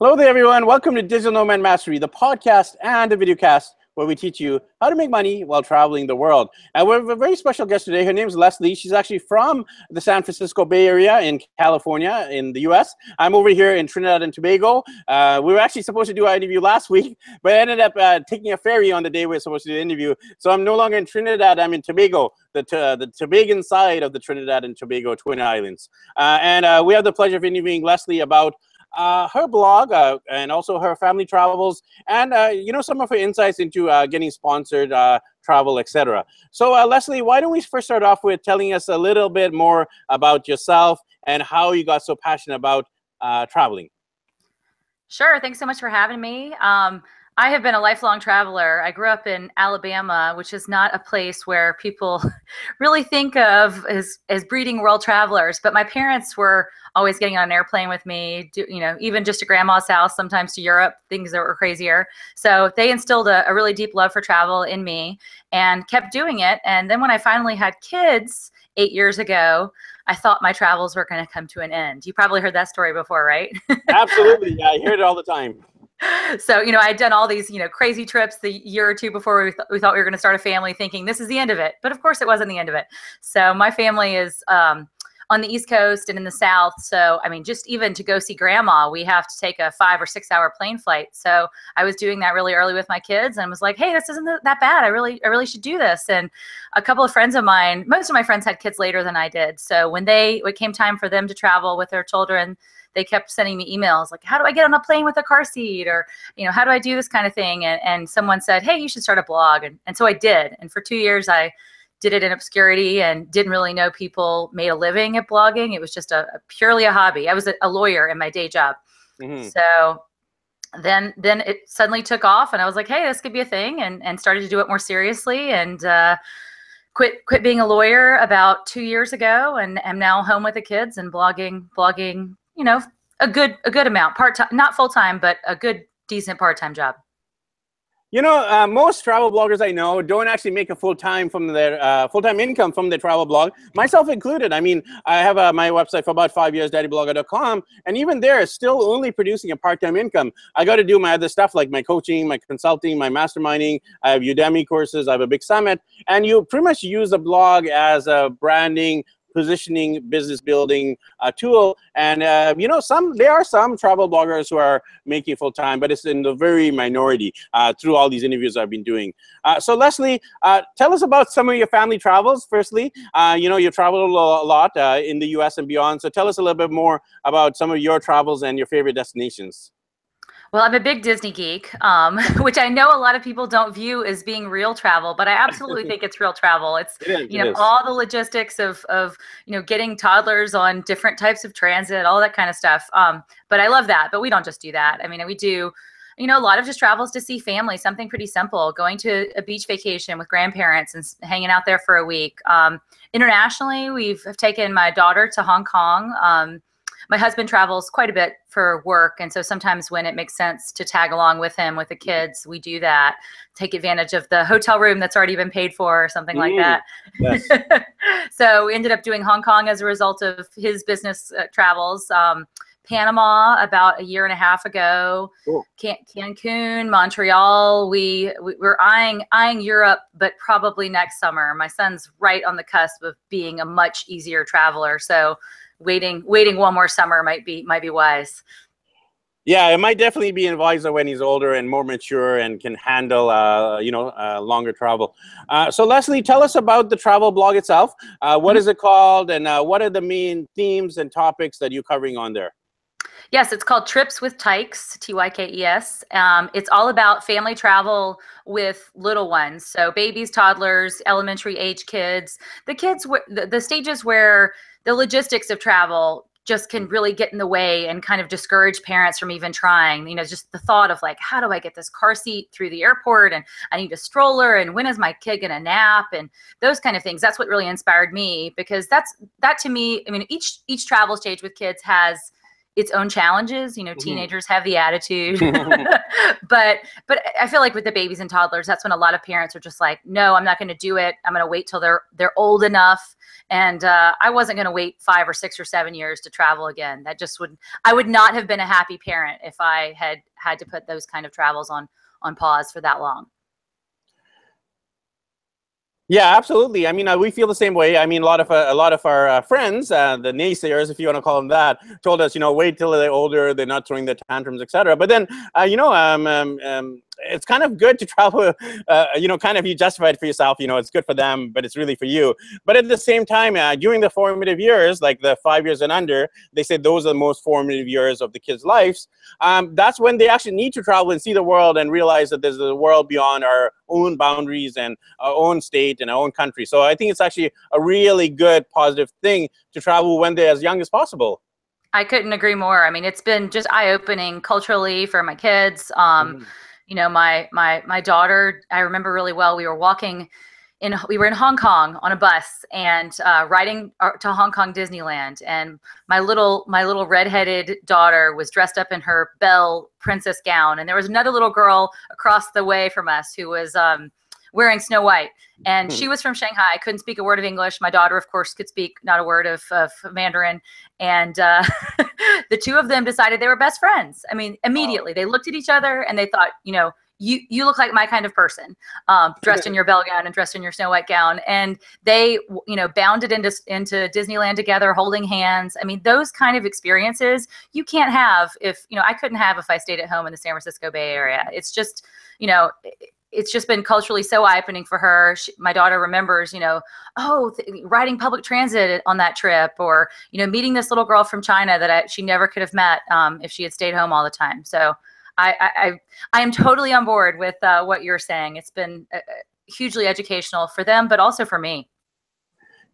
Hello there, everyone. Welcome to Digital Nomad Mastery, the podcast and the videocast where we teach you how to make money while traveling the world. And we have a very special guest today. Her name is Leslie. She's actually from the San Francisco Bay Area in California, in the US. I'm over here in Trinidad and Tobago. Uh, we were actually supposed to do our interview last week, but I ended up uh, taking a ferry on the day we were supposed to do the interview. So I'm no longer in Trinidad, I'm in Tobago, the, uh, the Tobagan side of the Trinidad and Tobago Twin Islands. Uh, and uh, we have the pleasure of interviewing Leslie about uh, her blog uh, and also her family travels and uh, you know some of her insights into uh, getting sponsored uh, travel etc so uh, leslie why don't we first start off with telling us a little bit more about yourself and how you got so passionate about traveling? Sure. Thanks so much for having me. Um, I have been a lifelong traveler. I grew up in Alabama, which is not a place where people really think of as, as breeding world travelers. But my parents were always getting on an airplane with me, do, you know, even just to grandma's house, sometimes to Europe, things that were crazier. So they instilled a, a really deep love for travel in me and kept doing it. And then when I finally had kids eight years ago, I thought my travels were going to come to an end. You probably heard that story before, right? Absolutely. Yeah, I hear it all the time so you know i'd done all these you know crazy trips the year or two before we, th- we thought we were going to start a family thinking this is the end of it. But of course it wasn't the end of it. So my family is um, on the east coast and in the south. So i mean just even to go see grandma we have to take a five or six hour plane flight. So i was doing that really early with my kids and was like hey this isn't that bad. I really i really should do this. And a couple of friends of mine most of my friends had kids later than i did. So when they it came time for them to travel with their children they kept sending me emails like, how do I get on a plane with a car seat? Or, you know, how do I do this kind of thing? And, and someone said, hey, you should start a blog. And, and so I did. And for two years, I did it in obscurity and didn't really know people made a living at blogging. It was just a, a purely a hobby. I was a, a, lawyer in my day job. Mm-hmm. So then then it suddenly took off and I was like, hey, this could be a thing and, and started to do it more seriously. And, uh, quit quit being a lawyer about two years ago and am now home with the kids and blogging blogging you know, a good a good amount, part time, not full time, but a good decent part time job. You know, uh, most travel bloggers I know don't actually make a full time from their uh, full time income from their travel blog, myself included. I mean, I have uh, my website for about five years, daddyblogger.com, and even there, still only producing a part time income. I got to do my other stuff like my coaching, my consulting, my masterminding. I have Udemy courses, I have a big summit, and you pretty much use a blog as a branding positioning business building uh, tool. And uh, you know some there are some travel bloggers who are making full time but it's in the very minority uh, through all these interviews i've been doing. Uh, so leslie uh, tell us about some of your family travels firstly. Uh, you know you've traveled a lot in the us and beyond. So tell us a little bit more about some of your travels and your favorite destinations well, I'm a big Disney geek, um, which I know a lot of people don't view as being real travel, but I absolutely think it's real travel. It's it is, you know all the logistics of of you know getting toddlers on different types of transit, all that kind of stuff. Um, but I love that. But we don't just do that. I mean, we do you know, a lot of just travels to see family, something pretty simple, going to a beach vacation with grandparents and hanging out there for a week. Um, internationally, we've taken my daughter to Hong Kong. Um, my husband travels quite a bit for work and so sometimes when it makes sense to tag along with him with the kids we do that take advantage of the hotel room that's already been paid for or something like that yes. so we ended up doing hong kong as a result of his business uh, travels um, Panama about a year and a half ago. Cool. Can- Cancun, Montreal. We, we we're eyeing eyeing Europe, but probably next summer. My son's right on the cusp of being a much easier traveler, so waiting waiting one more summer might be might be wise. Yeah, it might definitely be advisor when he's older and more mature and can handle, uh, you know, uh, longer travel. Uh, so, Leslie, tell us about the travel blog itself. Uh, what mm-hmm. is it called, and uh, what are the main themes and topics that you're covering on there? Yes, it's called Trips with Tykes, T Y K E S. Um, it's all about family travel with little ones, so babies, toddlers, elementary age kids, the kids, the, the stages where the logistics of travel just can really get in the way and kind of discourage parents from even trying. You know, just the thought of like, how do I get this car seat through the airport? And I need a stroller. And when is my kid gonna nap? And those kind of things. That's what really inspired me because that's that to me. I mean, each each travel stage with kids has its own challenges. You know, Mhm. teenagers have the attitude, but but I feel like with the babies and toddlers, that's when a lot of parents are just like, no, I'm not going to do it. I'm going to wait till they're they're old enough. And uh, I wasn't going to wait five or six or seven years to travel again. That just would I would not have been a happy parent if I had had to put those kind of travels on on pause for that long. Yeah, absolutely. I mean, uh, we feel the same way. I mean, a lot of uh, a lot of our uh, friends, uh, the naysayers, if you want to call them that, told us, you know, wait till they're older, they're not throwing the tantrums, etc. But then, uh, you know, um, um, um, it's kind of good to travel. Uh, you know, kind of you justify it for yourself. You know, it's good for them, but it's really for you. But at the same time, uh, during the formative years, like the five years and under, they say those are the most formative years of the kids' lives. Um, that's when they actually need to travel and see the world and realize that there's a world beyond our own boundaries and our own state and our own country. So I think it's actually a really good, positive thing to travel when they're as young as possible. I couldn't agree more. I mean, it's been just eye opening culturally for my kids. Um, Mhm. You know my my my daughter i remember really well we were walking in we were in hong kong on a bus and uh, riding uh, to hong kong disneyland. And my little my little redheaded daughter was dressed up in her belle princess gown. And there was another little girl across the way from us who was um, wearing snow white. And she was from shanghai couldn't speak a word of english. My daughter of course could speak not a word of, of mandarin and uh, the two of them decided they were best friends. I mean, immediately they looked at each other and they thought, you know, you you look like my kind of person, um, dressed in your Belle gown and dressed in your snow white gown, and they, you know, bounded into into Disneyland together, holding hands. I mean, those kind of experiences you can't have if you know I couldn't have if I stayed at home in the San Francisco Bay Area. It's just, you know. It's just been culturally so eye-opening for her. She, my daughter remembers, you know, oh, th- riding public transit on that trip, or you know, meeting this little girl from China that I, she never could have met um, if she had stayed home all the time. So I, I, I, I am totally on board with uh, what you're saying. It's been uh, uh, hugely educational for them, but also for me.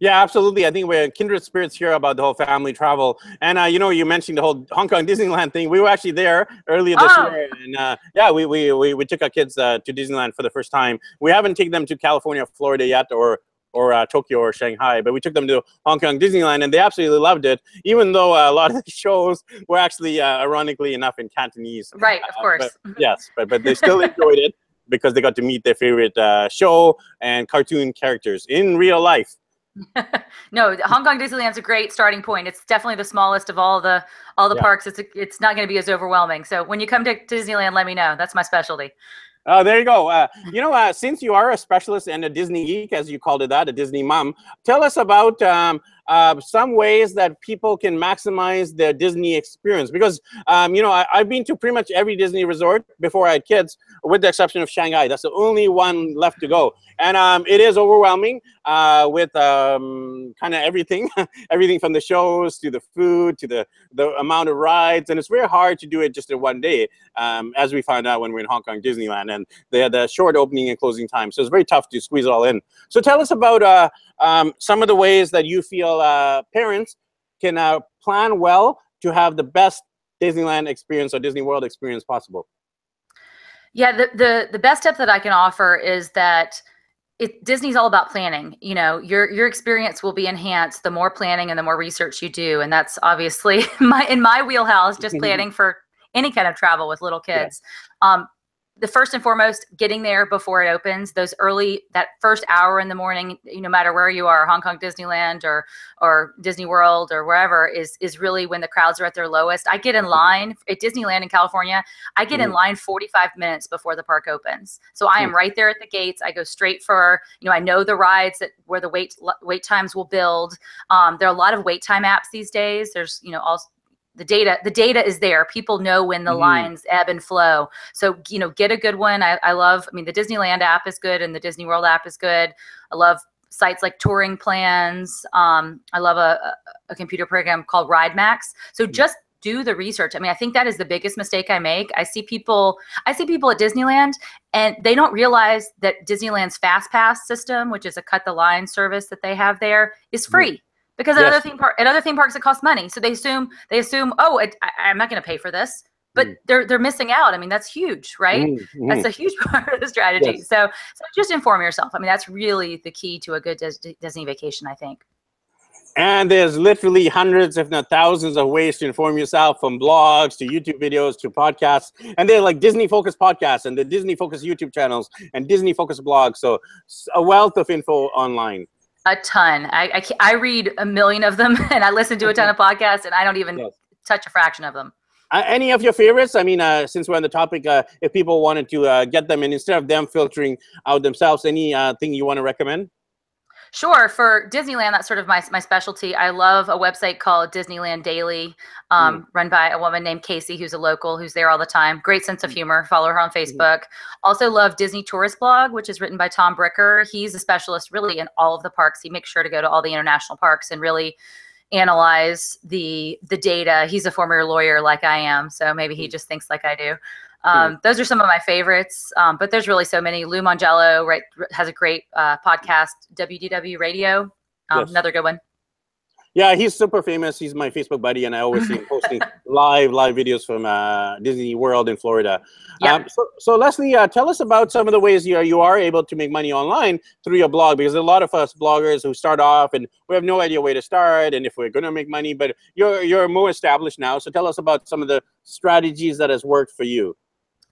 Yeah, absolutely. I think we're kindred spirits here about the whole family travel. And uh, you know, you mentioned the whole Hong Kong Disneyland thing. We were actually there earlier this Oh. year, and uh, yeah, we, we we we took our kids uh, to Disneyland for the first time. We haven't taken them to California, Florida yet, or or uh, Tokyo or Shanghai, but we took them to Hong Kong Disneyland, and they absolutely loved it. Even though uh, a lot of the shows were actually, uh, ironically enough, in Cantonese. Right, of Uh, course. Yes, but but they still enjoyed it because they got to meet their favorite uh, show and cartoon characters in real life. no, Hong Kong Disneyland's a great starting point. It's definitely the smallest of all the all the Yeah. parks. It's it's not going to be as overwhelming. So when you come to Disneyland, let me know. That's my specialty. Oh, there you go. Uh, you know, uh, since you are a specialist and a Disney geek, as you called it that, a Disney mom, tell us about um, uh, some ways that people can maximize their Disney experience. Because, um, you know, I, I've been to pretty much every Disney resort before I had kids, with the exception of Shanghai. That's the only one left to go. And um, it is overwhelming uh, with um, kind of everything, everything from the shows to the food to the, the amount of rides. And it's very hard to do it just in one day um, as we found out when we were in Hong Kong Disneyland, and they had a short opening and closing time, so it's very tough to squeeze it all in. So tell us about uh, um, some of the ways that you feel uh, parents can uh, plan well to have the best Disneyland experience or Disney World experience possible. Yeah, the the the best tip that I can offer is that it Disney's all about planning. You know, your your experience will be enhanced the more planning and the more research you do, and that's obviously my in my wheelhouse. Just planning for any kind of travel with little Yeah. kids. Um, the first and foremost, getting there before it opens. Those early that first hour in the morning, you no matter where you are, Hong Kong Disneyland or or Disney World or wherever, is is really when the crowds are at their lowest. I get in line at Disneyland in California. I get in Mhm. line 45 minutes before the park opens. So I am right there at the gates. I go straight for, you know, I know the rides that where the wait wait times will build. Um, there are a lot of wait time apps these days. There's, you know, all the data the data is there. People know when the Mhm. lines ebb and flow. So you know get a good one. I, I love i mean the disneyland app is good and the disney world app is good. I love sites like touring plans. Um, i love a, a- computer program called RideMax so Mhm. just do the research. I mean i think that is the biggest mistake i make. I see people i see people at disneyland and they don't realize that disneyland's fast pass system which is a cut the line service that they have there is Mhm. free because at Yes. other theme park at other theme parks it costs money so they assume they assume oh it, I, i'm not going to pay for this but Mm. they're they're missing out i mean that's huge right Mhm, mhm. that's a huge part of the strategy Yes. so so just inform yourself i mean that's really the key to a good Dis- disney vacation i think And there's literally hundreds, if not thousands, of ways to inform yourself from blogs to YouTube videos to podcasts. And they're like Disney focused podcasts and the Disney focused YouTube channels and Disney focused blogs. So a wealth of info online. A ton. I, I, I, read a million of them and I listen to a ton of podcasts and I don't even yes. touch a fraction of them. Uh, any of your favorites? I mean, uh, since we're on the topic, uh, if people wanted to uh, get them and instead of them filtering out themselves, any uh, thing you want to recommend? Sure. For Disneyland, that's sort of my, my specialty. I love a website called Disneyland Daily, um, mm. run by a woman named Casey, who's a local, who's there all the time. Great sense of mm. humor. Follow her on mm-hmm. Facebook. Mm. Also love Disney Tourist Blog, which is written by Tom Bricker. He's a specialist really in all of the parks. He makes sure to go to all the international parks and really analyze the the data. He's a former lawyer like I am, so maybe he mm. just thinks like I do. Um, those are some of my favorites, um, but there's really so many. Lou Mongello right has a great uh, podcast, WDW Radio, um, yes. another good one. Yeah, he's super famous. He's my Facebook buddy, and I always see him posting live live videos from uh, Disney World in Florida. Yeah. Um, so, so, Leslie, uh, tell us about some of the ways you are, you are able to make money online through your blog, because a lot of us bloggers who start off and we have no idea where to start and if we're going to make money. But you're you're more established now, so tell us about some of the strategies that has worked for you.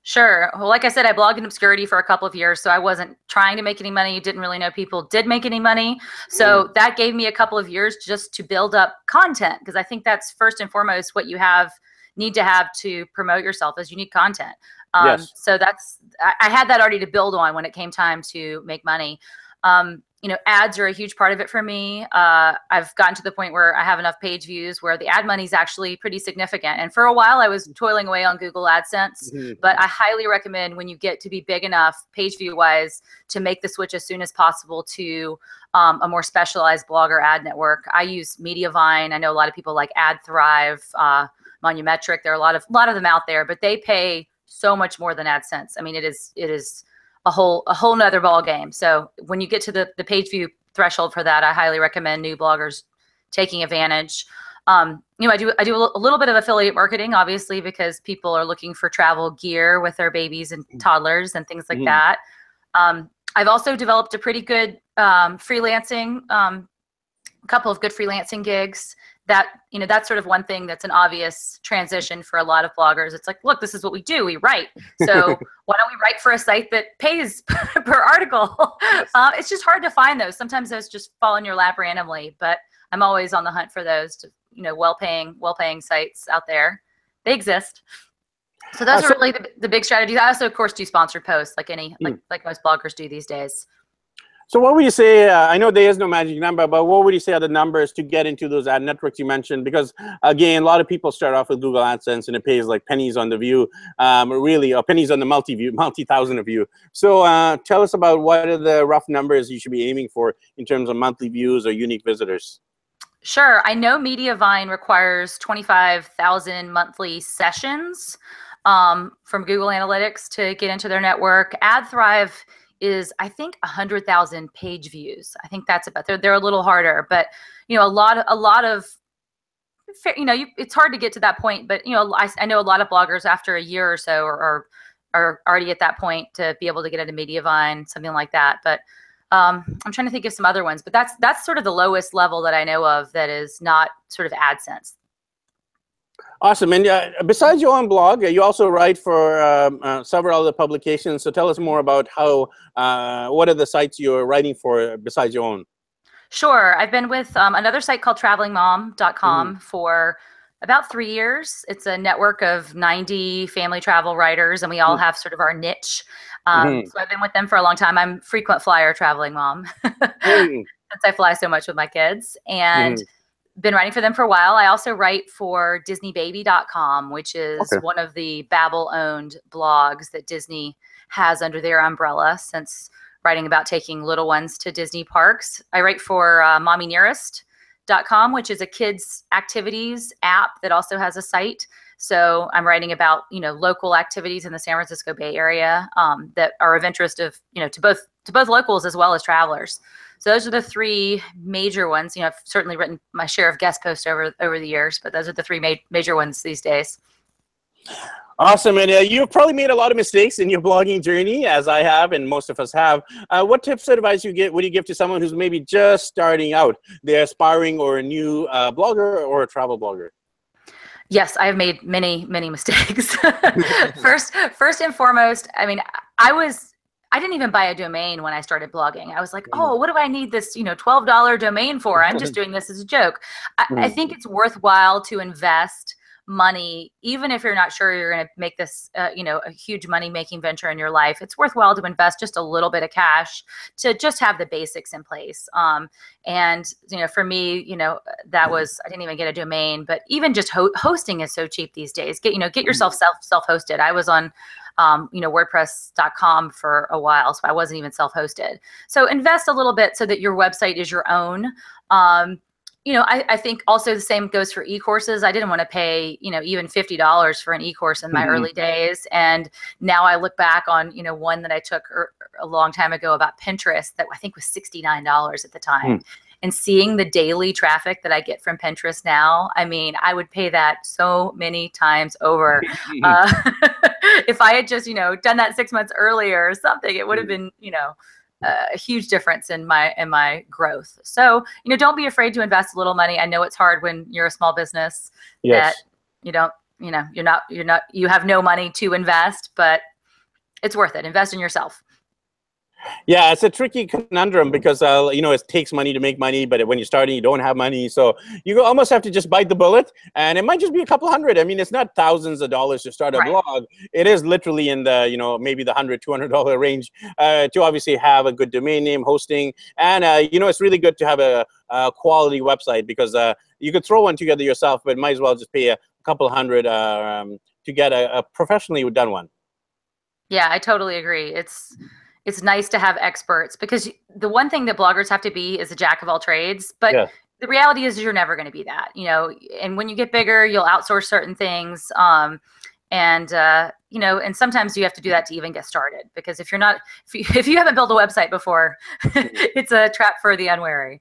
Sure. Well, like I said, I blogged in obscurity for a couple of years, so I wasn't trying to make any money. Didn't really know people did make any money. So mm. that gave me a couple of years just to build up content because I think that's first and foremost what you have need to have to promote yourself as unique content. Um, yes. So that's I, I had that already to build on when it came time to make money. Um, you know, ads are a huge part of it for me. Uh, I've gotten to the point where I have enough page views where the ad money is actually pretty significant. And for a while, I was toiling away on Google AdSense, mm-hmm. but I highly recommend when you get to be big enough, page view wise, to make the switch as soon as possible to um, a more specialized blogger ad network. I use Mediavine. I know a lot of people like AdThrive, uh, Monumetric. There are a lot of a lot of them out there, but they pay so much more than AdSense. I mean, it is it is a whole a whole nother ball game. So when you get to the the page view threshold for that, I highly recommend new bloggers taking advantage. Um, you know, I do I do a little bit of affiliate marketing, obviously, because people are looking for travel gear with their babies and mm. toddlers and things like mm. that. Um, I've also developed a pretty good um, freelancing, um, a couple of good freelancing gigs that you know that's sort of one thing that's an obvious transition for a lot of bloggers. It's like look this is what we do we write. So why don't we write for a site that pays per article? Uh, it's just hard to find those. Sometimes those just fall in your lap randomly but i'm always on the hunt for those to you know well paying well paying sites out there. They exist. So those uh, are really the, the big strategies. I also of course do sponsored posts like any like mm. like most bloggers do these days so what would you say, uh, I know there is no magic number, but what would you say are the numbers to get into those ad networks you mentioned? Because again, a lot of people start off with Google AdSense and it pays like pennies on the view, um, really, or pennies on the multi-view, multi-thousand of view. So uh, tell us about what are the rough numbers you should be aiming for in terms of monthly views or unique visitors? Sure. I know Mediavine requires 25,000 monthly sessions um, from Google Analytics to get into their network. AdThrive is I think a hundred thousand page views. I think that's about they're they're a little harder, but you know a lot a lot of you know you, it's hard to get to that point. But you know I, I know a lot of bloggers after a year or so are, are are already at that point to be able to get into Mediavine, something like that. But um, I'm trying to think of some other ones, but that's that's sort of the lowest level that I know of that is not sort of AdSense. Awesome. And uh, besides your own blog, you also write for um, uh, several other publications. So tell us more about how, uh, what are the sites you're writing for besides your own? Sure. I've been with um, another site called travelingmom.com mm-hmm. for about three years. It's a network of 90 family travel writers, and we all mm-hmm. have sort of our niche. Um, mm-hmm. So I've been with them for a long time. I'm frequent flyer traveling mom since I fly so much with my kids. And mm-hmm been writing for them for a while. I also write for DisneyBaby.com, which is okay. one of the Babble owned blogs that Disney has under their umbrella since writing about taking little ones to Disney parks. I write for uh, MommyNearest.com, which is a kids activities app that also has a site. So I'm writing about you know local activities in the San Francisco Bay Area um, that are of interest of you know to both to both locals as well as travelers. So those are the three major ones. You know, I've certainly written my share of guest posts over over the years, but those are the three ma- major ones these days. Awesome, and uh, you've probably made a lot of mistakes in your blogging journey, as I have, and most of us have. Uh, what tips or advice you get would you give to someone who's maybe just starting out? They're aspiring or a new uh, blogger or a travel blogger. Yes, I have made many, many mistakes. first, first and foremost, I mean, I was I didn't even buy a domain when I started blogging. I was like, oh, what do I need this, you know, $12 domain for? I'm just doing this as a joke. I, I think it's worthwhile to invest money, even if you're not sure you're going to make this, uh, you know, a huge money making venture in your life, it's worthwhile to invest just a little bit of cash to just have the basics in place. Um, and, you know, for me, you know, that was, I didn't even get a domain, but even just ho- hosting is so cheap these days. Get, you know, get yourself self, self hosted. I was on, um, you know, WordPress.com for a while, so I wasn't even self hosted. So invest a little bit so that your website is your own. Um, you know, I, I, think also the same goes for e-courses. I didn't want to pay, you know, even fifty dollars for an e-course in my mm-hmm. early days, and now I look back on, you know, one that I took er, a long time ago about Pinterest that I think was sixty nine dollars at the time. Mm. And seeing the daily traffic that I get from Pinterest now, I mean, I would pay that so many times over. uh, if I had just, you know, done that six months earlier or something, it would have mm. been, you know, a huge difference in my in my growth. So, you know, don't be afraid to invest a little money. I know it's hard when you're a small business yes. that you don't, you know, you're not you're not you have no money to invest, but it's worth it. Invest in yourself. Yeah, it's a tricky conundrum because uh, you know it takes money to make money, but when you're starting, you don't have money, so you almost have to just bite the bullet. And it might just be a couple hundred. I mean, it's not thousands of dollars to start a right. blog. It is literally in the you know maybe the hundred, two hundred dollar range uh, to obviously have a good domain name, hosting, and uh, you know it's really good to have a, a quality website because uh, you could throw one together yourself, but might as well just pay a couple hundred uh, um, to get a, a professionally done one. Yeah, I totally agree. It's it's nice to have experts because the one thing that bloggers have to be is a jack of all trades but yeah. the reality is you're never going to be that you know and when you get bigger you'll outsource certain things um, and uh, you know and sometimes you have to do that to even get started because if you're not if you, if you haven't built a website before it's a trap for the unwary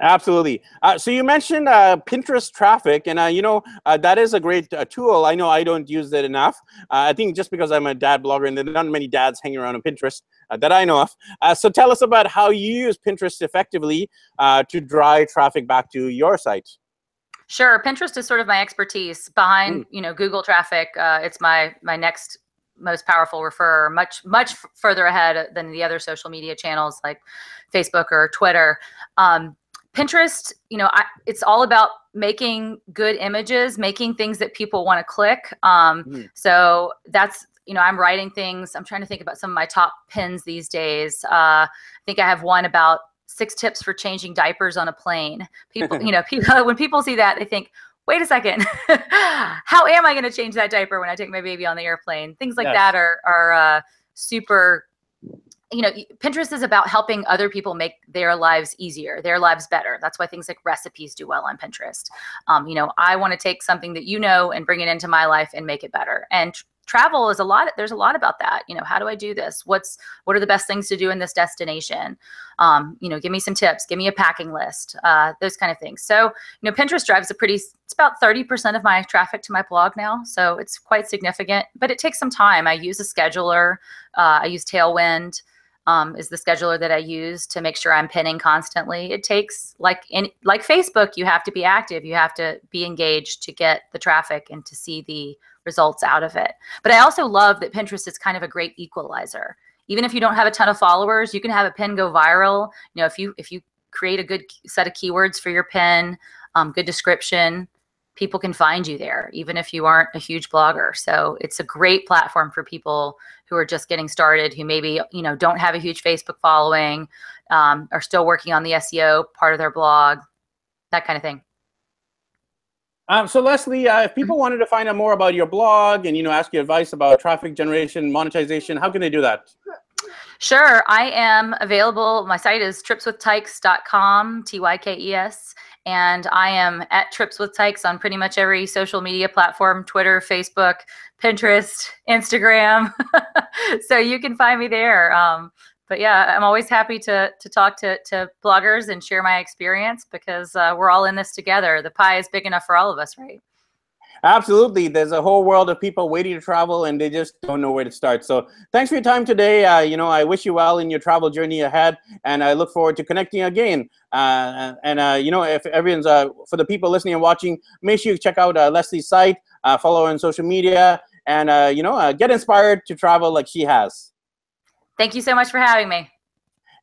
Absolutely. Uh, so you mentioned uh, Pinterest traffic, and uh, you know uh, that is a great uh, tool. I know I don't use it enough. Uh, I think just because I'm a dad blogger, and there are not many dads hanging around on Pinterest that I know of. so tell us about how you use Pinterest effectively to drive traffic back to your site. Sure, Pinterest is sort of my expertise. Behind mm. you know Google traffic, it's my my next most powerful referrer, much much further ahead than the other social media channels like Facebook or Twitter. Um, Pinterest, you know, I, it's all about making good images, making things that people want to click. Um, mm. So that's, you know, I'm writing things. I'm trying to think about some of my top pins these days. Uh, I think I have one about six tips for changing diapers on a plane. People, you know, people when people see that, they think, wait a second, how am I going to change that diaper when I take my baby on the airplane? Things like yes. that are are uh, super you know pinterest is about helping other people make their lives easier their lives better. That's why things like recipes do well on pinterest. Um, you know i want to take something that you know and bring it into my life and make it better. And travel is a lot there's a lot about that. You know how do i do this? What's what are the best things to do in this destination? Um, you know give me some tips give me a packing list uh, those kind of things. So you know pinterest drives a pretty it's about 30% of my traffic to my blog now so it's quite significant but it takes some time. I use a scheduler uh, i use tailwind um, is the scheduler that I use to make sure I'm pinning constantly. It takes like in like Facebook, you have to be active, you have to be engaged to get the traffic and to see the results out of it. But I also love that Pinterest is kind of a great equalizer. Even if you don't have a ton of followers, you can have a pin go viral. You know, if you if you create a good set of keywords for your pin, um, good description, people can find you there, even if you aren't a huge blogger. So it's a great platform for people who are just getting started, who maybe you know don't have a huge Facebook following, um, are still working on the SEO part of their blog, that kind of thing. Um, so Leslie, uh, if people wanted to find out more about your blog and you know ask you advice about traffic generation, monetization, how can they do that? Sure, I am available. My site is tripswithtykes.com, T Y K E S, and I am at Trips with Tykes on pretty much every social media platform Twitter, Facebook, Pinterest, Instagram. so you can find me there. Um, but yeah, I'm always happy to, to talk to, to bloggers and share my experience because uh, we're all in this together. The pie is big enough for all of us, right? Absolutely. There's a whole world of people waiting to travel and they just don't know where to start. So thanks for your time today. Uh, you know, I wish you well in your travel journey ahead and I look forward to connecting again. Uh, and, uh, you know, if everyone's, uh, for the people listening and watching, make sure you check out uh, Leslie's site, uh, follow her on social media, and, you know, get inspired to travel like she has. Thank you so much for having me.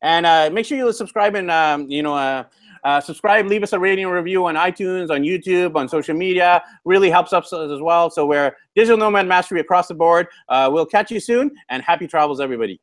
And make sure you subscribe and, um, you know, uh, subscribe, leave us a rating review on iTunes, on YouTube, on social media. Really helps us as well. So we're Digital Nomad Mastery across the board. Uh, we'll catch you soon, and happy travels, everybody.